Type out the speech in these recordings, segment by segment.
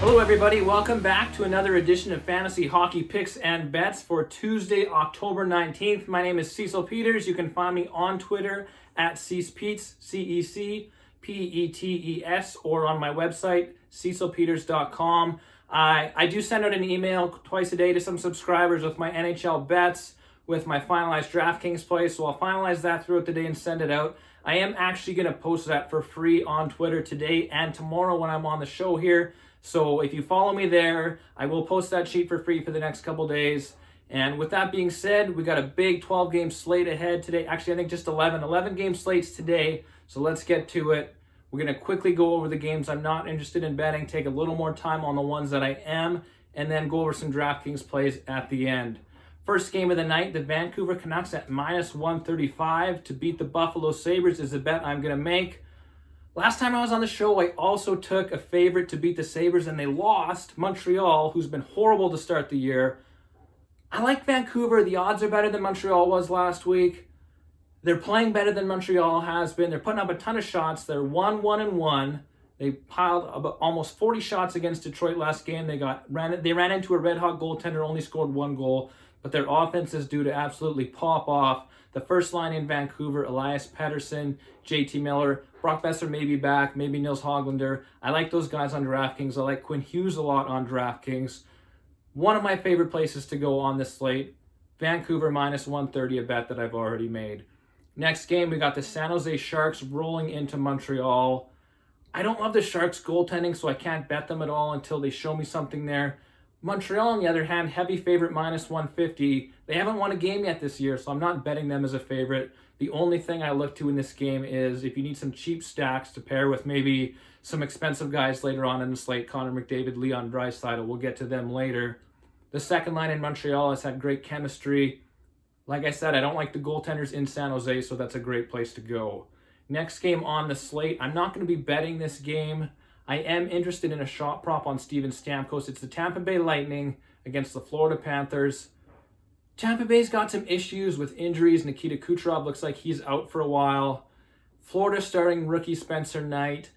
Hello, everybody. Welcome back to another edition of Fantasy Hockey Picks and Bets for Tuesday, October 19th. My name is Cecil Peters. You can find me on Twitter at CecPetes, C E C P E T E S, or on my website, cecilpeters.com. I, I do send out an email twice a day to some subscribers with my NHL bets, with my finalized DraftKings play. So I'll finalize that throughout the day and send it out. I am actually going to post that for free on Twitter today and tomorrow when I'm on the show here. So if you follow me there, I will post that sheet for free for the next couple days. And with that being said, we got a big 12 game slate ahead today. Actually, I think just 11, 11 game slates today. So let's get to it. We're going to quickly go over the games I'm not interested in betting, take a little more time on the ones that I am, and then go over some DraftKings plays at the end. First game of the night, the Vancouver Canucks at minus 135 to beat the Buffalo Sabres is the bet I'm going to make. Last time I was on the show, I also took a favorite to beat the Sabres and they lost. Montreal, who's been horrible to start the year. I like Vancouver. The odds are better than Montreal was last week. They're playing better than Montreal has been. They're putting up a ton of shots. They're 1 1 and 1. They piled about almost 40 shots against Detroit last game. They got ran they ran into a red hot goaltender, only scored one goal, but their offense is due to absolutely pop off. The first line in Vancouver, Elias Pettersson, JT Miller, Brock Boeser may be back, maybe Nils Hoglander. I like those guys on DraftKings. I like Quinn Hughes a lot on DraftKings. One of my favorite places to go on this slate, Vancouver minus 130, a bet that I've already made. Next game, we got the San Jose Sharks rolling into Montreal. I don't love the Sharks goaltending, so I can't bet them at all until they show me something there. Montreal, on the other hand, heavy favorite minus 150. They haven't won a game yet this year, so I'm not betting them as a favorite. The only thing I look to in this game is if you need some cheap stacks to pair with maybe some expensive guys later on in the slate, Connor McDavid, Leon Draisaitl. We'll get to them later. The second line in Montreal has had great chemistry. Like I said, I don't like the goaltenders in San Jose, so that's a great place to go. Next game on the slate, I'm not going to be betting this game. I am interested in a shot prop on Steven Stamkos. It's the Tampa Bay Lightning against the Florida Panthers. Tampa Bay's got some issues with injuries. Nikita Kucherov looks like he's out for a while. Florida starting rookie Spencer Knight.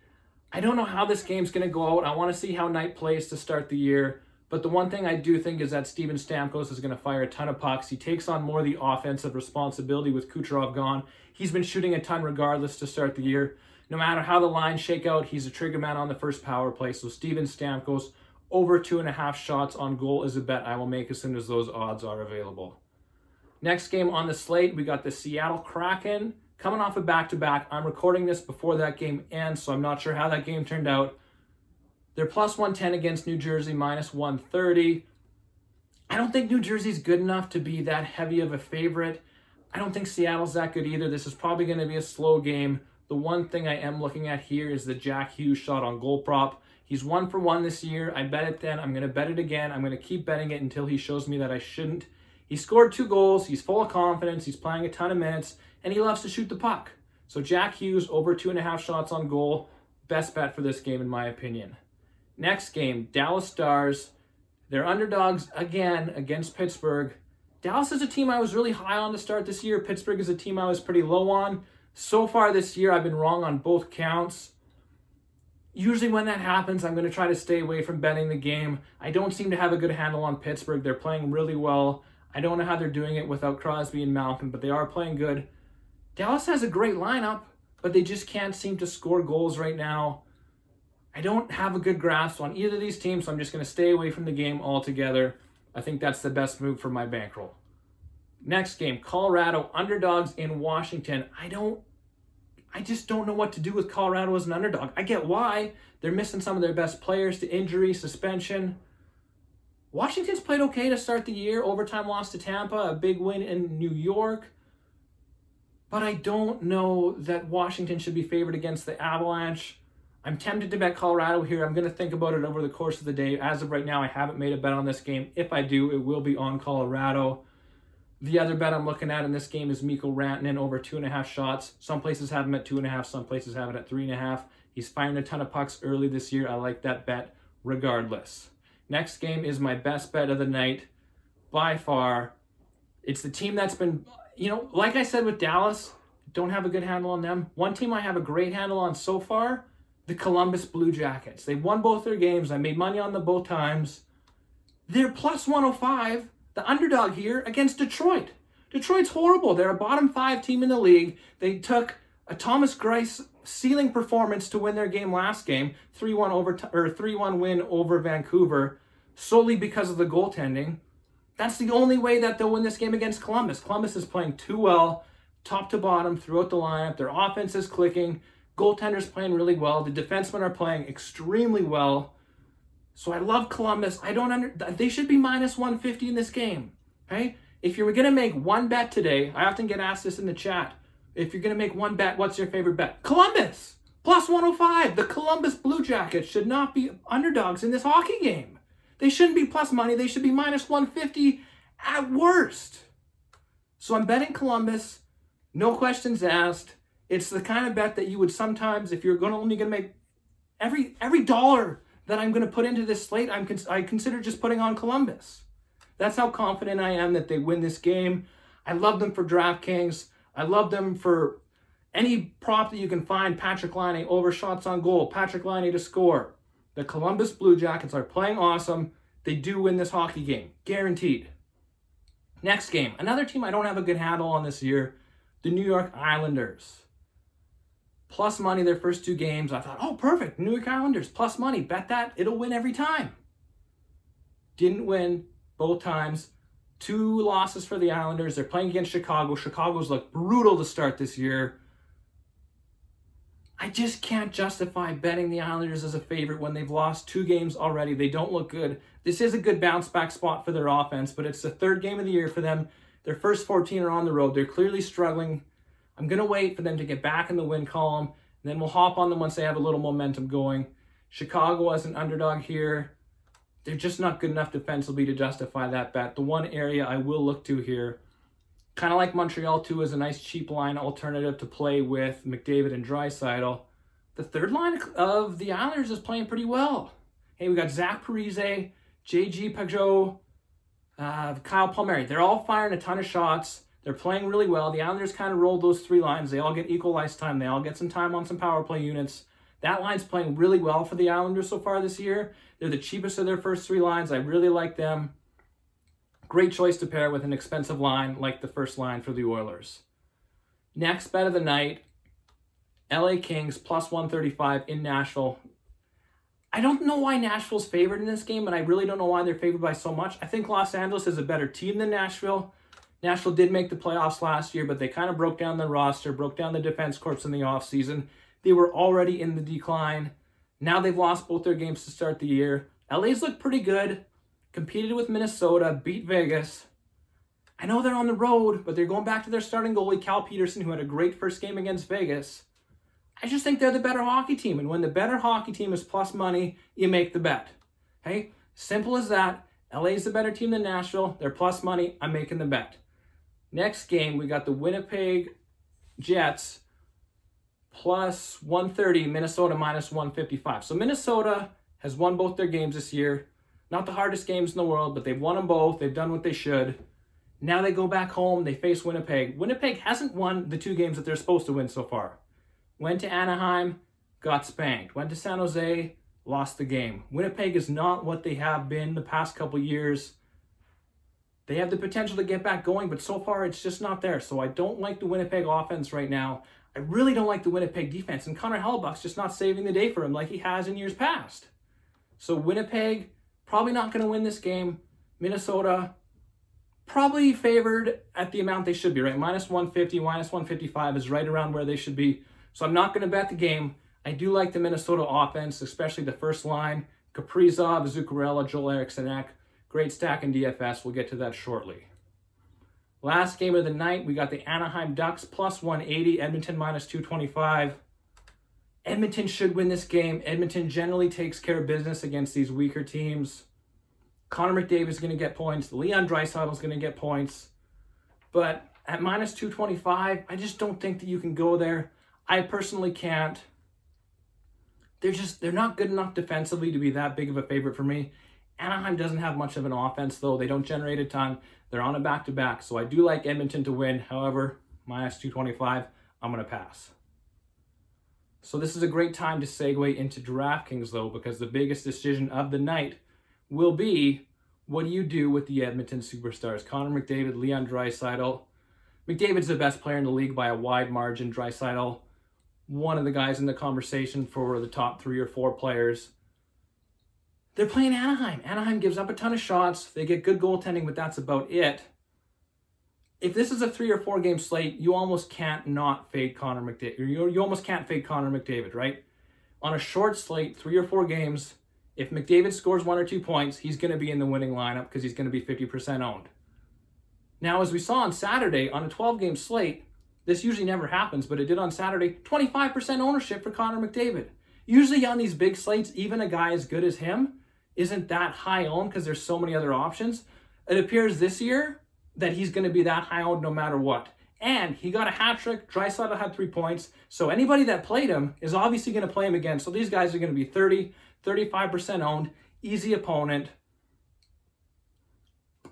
I don't know how this game's going to go out. I want to see how Knight plays to start the year. But the one thing I do think is that Steven Stamkos is going to fire a ton of pucks. He takes on more of the offensive responsibility with Kucherov gone. He's been shooting a ton regardless to start the year no matter how the lines shake out, he's a trigger man on the first power play. So Steven Stamkos over two and a half shots on goal is a bet I will make as soon as those odds are available. Next game on the slate, we got the Seattle Kraken coming off a back to back. I'm recording this before that game ends, so I'm not sure how that game turned out. They're plus 110 against New Jersey, minus 130. I don't think New Jersey's good enough to be that heavy of a favorite. I don't think Seattle's that good either. This is probably going to be a slow game. The one thing I am looking at here is the Jack Hughes shot on goal prop. He's one for one this year. I bet it then. I'm going to bet it again. I'm going to keep betting it until he shows me that I shouldn't. He scored two goals. He's full of confidence. He's playing a ton of minutes, and he loves to shoot the puck. So Jack Hughes over two and a half shots on goal. Best bet for this game, in my opinion. Next game, Dallas Stars. They're underdogs again against Pittsburgh. Dallas is a team I was really high on to start this year. Pittsburgh is a team I was pretty low on. So far this year, I've been wrong on both counts. Usually, when that happens, I'm going to try to stay away from betting the game. I don't seem to have a good handle on Pittsburgh. They're playing really well. I don't know how they're doing it without Crosby and Malkin, but they are playing good. Dallas has a great lineup, but they just can't seem to score goals right now. I don't have a good grasp on either of these teams, so I'm just going to stay away from the game altogether. I think that's the best move for my bankroll. Next game, Colorado underdogs in Washington. I don't I just don't know what to do with Colorado as an underdog. I get why. They're missing some of their best players to injury, suspension. Washington's played okay to start the year. Overtime loss to Tampa, a big win in New York. But I don't know that Washington should be favored against the Avalanche. I'm tempted to bet Colorado here. I'm going to think about it over the course of the day. As of right now, I haven't made a bet on this game. If I do, it will be on Colorado. The other bet I'm looking at in this game is Mikko Rantanen over two and a half shots. Some places have him at two and a half, some places have it at three and a half. He's firing a ton of pucks early this year. I like that bet regardless. Next game is my best bet of the night by far. It's the team that's been you know, like I said with Dallas, don't have a good handle on them. One team I have a great handle on so far, the Columbus Blue Jackets. They won both their games. I made money on them both times. They're plus 105, the underdog here against Detroit. Detroit's horrible. They're a bottom five team in the league. They took a Thomas Greiss ceiling performance to win their game last game, 3-1 over or 3-1 win over Vancouver, solely because of the goaltending. That's the only way that they'll win this game against Columbus. Columbus is playing too well, top to bottom, throughout the lineup. Their offense is clicking. Goaltender's playing really well. The defensemen are playing extremely well. So I love Columbus. I don't under they should be minus 150 in this game. Okay? If you're gonna make one bet today, I often get asked this in the chat. If you're gonna make one bet, what's your favorite bet? Columbus! Plus 105. The Columbus Blue Jackets should not be underdogs in this hockey game. They shouldn't be plus money. They should be minus 150 at worst. So I'm betting Columbus. No questions asked. It's the kind of bet that you would sometimes, if you're to only to make every every dollar that I'm going to put into this slate, I'm I consider just putting on Columbus. That's how confident I am that they win this game. I love them for DraftKings. I love them for any prop that you can find. Patrick Laine over shots on goal. Patrick Laine to score. The Columbus Blue Jackets are playing awesome. They do win this hockey game, guaranteed. Next game, another team I don't have a good handle on this year, the New York Islanders. Plus money their first two games. I thought, oh, perfect. New York Islanders, plus money. Bet that. It'll win every time. Didn't win both times. Two losses for the Islanders. They're playing against Chicago. Chicago's looked brutal to start this year. I just can't justify betting the Islanders as a favorite when they've lost two games already. They don't look good. This is a good bounce back spot for their offense, but it's the third game of the year for them. Their first 14 are on the road. They're clearly struggling. I'm going to wait for them to get back in the win column, and then we'll hop on them once they have a little momentum going. Chicago as an underdog here they're just not good enough defensively to justify that bet. The one area I will look to here, kind of like Montreal too, is a nice cheap line alternative to play with McDavid and Draisaitl. The third line of the Islanders is playing pretty well. Hey, we got Zach Parise, JG Pageau, uh, Kyle Palmieri. They're all firing a ton of shots. They're playing really well. The Islanders kind of rolled those three lines. They all get equal ice time. They all get some time on some power play units. That line's playing really well for the Islanders so far this year. They're the cheapest of their first three lines. I really like them. Great choice to pair with an expensive line like the first line for the Oilers. Next bet of the night LA Kings plus 135 in Nashville. I don't know why Nashville's favored in this game, and I really don't know why they're favored by so much. I think Los Angeles is a better team than Nashville. Nashville did make the playoffs last year, but they kind of broke down the roster, broke down the defense corps in the offseason. They were already in the decline. Now they've lost both their games to start the year. LA's looked pretty good. Competed with Minnesota, beat Vegas. I know they're on the road, but they're going back to their starting goalie, Cal Petersen, who had a great first game against Vegas. I just think they're the better hockey team. And when the better hockey team is plus money, you make the bet. Okay? Simple as that. LA's the better team than Nashville. They're plus money. I'm making the bet. Next game, we got the Winnipeg Jets plus 130, Minnesota minus 155. So Minnesota has won both their games this year. Not the hardest games in the world, but they've won them both. They've done what they should. Now they go back home, they face Winnipeg. Winnipeg hasn't won the two games that they're supposed to win so far. Went to Anaheim, got spanked. Went to San Jose, lost the game. Winnipeg is not what they have been the past couple years. They have the potential to get back going, but so far it's just not there. So I don't like the Winnipeg offense right now. I really don't like the Winnipeg defense, and Connor Hellebuyck's just not saving the day for him like he has in years past. So Winnipeg probably not going to win this game. Minnesota probably favored at the amount they should be, right? Minus 150, minus 155 is right around where they should be. So I'm not going to bet the game. I do like the Minnesota offense, especially the first line. Kaprizov, Zuccarello, Joel Eriksson Great stack in DFS. We'll get to that shortly. Last game of the night, we got the Anaheim Ducks plus 180, Edmonton minus 225. Edmonton should win this game. Edmonton generally takes care of business against these weaker teams. Connor McDavid is going to get points. Leon Draisaitl is going to get points. But at minus 225, I just don't think that you can go there. I personally can't. They're just they're not good enough defensively to be that big of a favorite for me. Anaheim doesn't have much of an offense, though. They don't generate a ton. They're on a back to back. So I do like Edmonton to win. However, minus 225, I'm going to pass. So this is a great time to segue into DraftKings, though, because the biggest decision of the night will be what do you do with the Edmonton superstars? Connor McDavid, Leon Draisaitl. McDavid's the best player in the league by a wide margin. Draisaitl, one of the guys in the conversation for the top three or four players. They're playing Anaheim. Anaheim gives up a ton of shots. They get good goaltending, but that's about it. If this is a three or four game slate, you almost can't not fade Connor McDavid. You, you almost can't fade Connor McDavid, right? On a short slate, three or four games, if McDavid scores one or two points, he's going to be in the winning lineup because he's going to be 50% owned. Now, as we saw on Saturday on a 12 game slate, this usually never happens, but it did on Saturday 25% ownership for Connor McDavid. Usually on these big slates, even a guy as good as him isn't that high owned because there's so many other options. It appears this year that he's going to be that high owned no matter what. And he got a hat trick. Draisaitl had three points. So anybody that played him is obviously going to play him again. So these guys are going to be 30, 35% owned, easy opponent.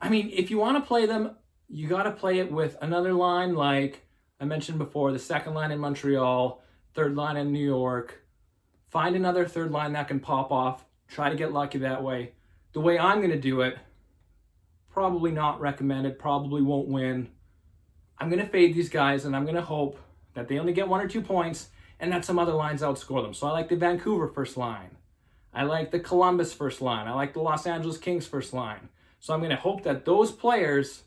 I mean, if you want to play them, you got to play it with another line like I mentioned before, the second line in Montreal, third line in New York. Find another third line that can pop off. Try to get lucky that way. The way I'm going to do it, probably not recommended, probably won't win. I'm going to fade these guys and I'm going to hope that they only get one or two points and that some other lines outscore them. So I like the Vancouver first line. I like the Columbus first line. I like the Los Angeles Kings first line. So I'm going to hope that those players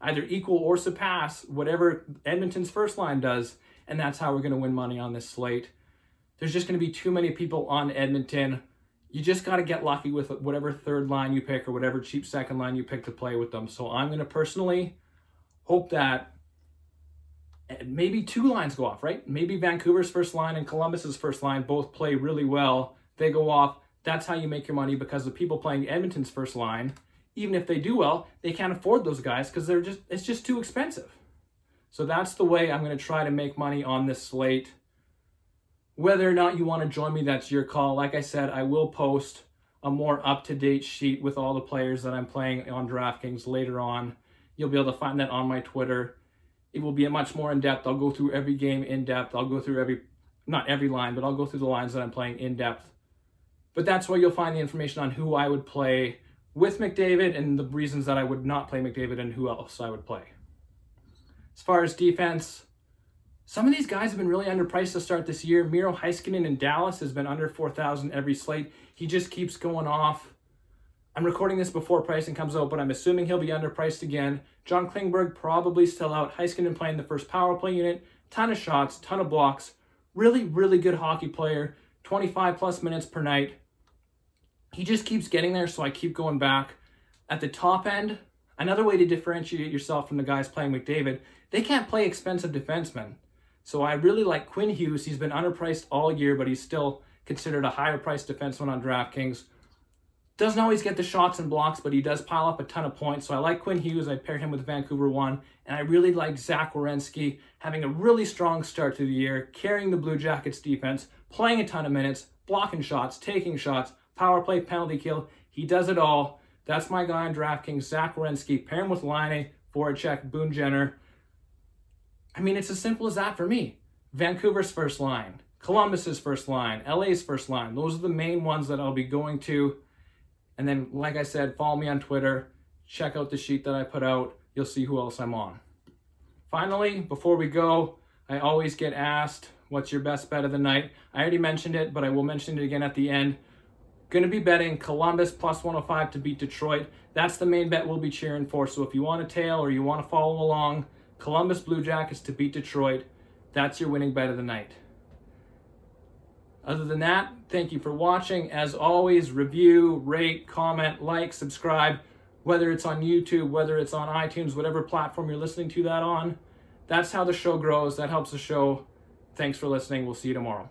either equal or surpass whatever Edmonton's first line does. And that's how we're going to win money on this slate. There's just going to be too many people on Edmonton you just got to get lucky with whatever third line you pick or whatever cheap second line you pick to play with them. So I'm going to personally hope that eh, maybe two lines go off, right? Maybe Vancouver's first line and Columbus's first line both play really well. They go off. That's how you make your money because the people playing Edmonton's first line, even if they do well, they can't afford those guys because they're just it's just too expensive. So that's the way I'm going to try to make money on this slate. Whether or not you want to join me, that's your call. Like I said, I will post a more up to date sheet with all the players that I'm playing on DraftKings later on. You'll be able to find that on my Twitter. It will be a much more in depth. I'll go through every game in depth. I'll go through every, not every line, but I'll go through the lines that I'm playing in depth. But that's where you'll find the information on who I would play with McDavid and the reasons that I would not play McDavid and who else I would play. As far as defense, some of these guys have been really underpriced to start this year. Miro Heiskanen in Dallas has been under 4,000 every slate. He just keeps going off. I'm recording this before pricing comes out, but I'm assuming he'll be underpriced again. John Klingberg probably still out. Heiskanen playing the first power play unit. Ton of shots, ton of blocks. Really, really good hockey player. 25 plus minutes per night. He just keeps getting there, so I keep going back. At the top end, another way to differentiate yourself from the guys playing McDavid, they can't play expensive defensemen. So I really like Quinn Hughes. He's been underpriced all year, but he's still considered a higher priced defenseman on DraftKings. Doesn't always get the shots and blocks, but he does pile up a ton of points. So I like Quinn Hughes. I pair him with Vancouver one. And I really like Zach Werenski having a really strong start to the year, carrying the Blue Jackets defense, playing a ton of minutes, blocking shots, taking shots, power play, penalty kill. He does it all. That's my guy on DraftKings, Zach Werenski. Pair him with Laine, Voracek, Boone Jenner. I mean, it's as simple as that for me. Vancouver's first line, Columbus's first line, LA's first line. Those are the main ones that I'll be going to. And then, like I said, follow me on Twitter. Check out the sheet that I put out. You'll see who else I'm on. Finally, before we go, I always get asked, what's your best bet of the night? I already mentioned it, but I will mention it again at the end. Going to be betting Columbus plus 105 to beat Detroit. That's the main bet we'll be cheering for. So if you want to tail or you want to follow along, Columbus Blue Jackets to beat Detroit. That's your winning bet of the night. Other than that, thank you for watching. As always, review, rate, comment, like, subscribe, whether it's on YouTube, whether it's on iTunes, whatever platform you're listening to that on. That's how the show grows. That helps the show. Thanks for listening. We'll see you tomorrow.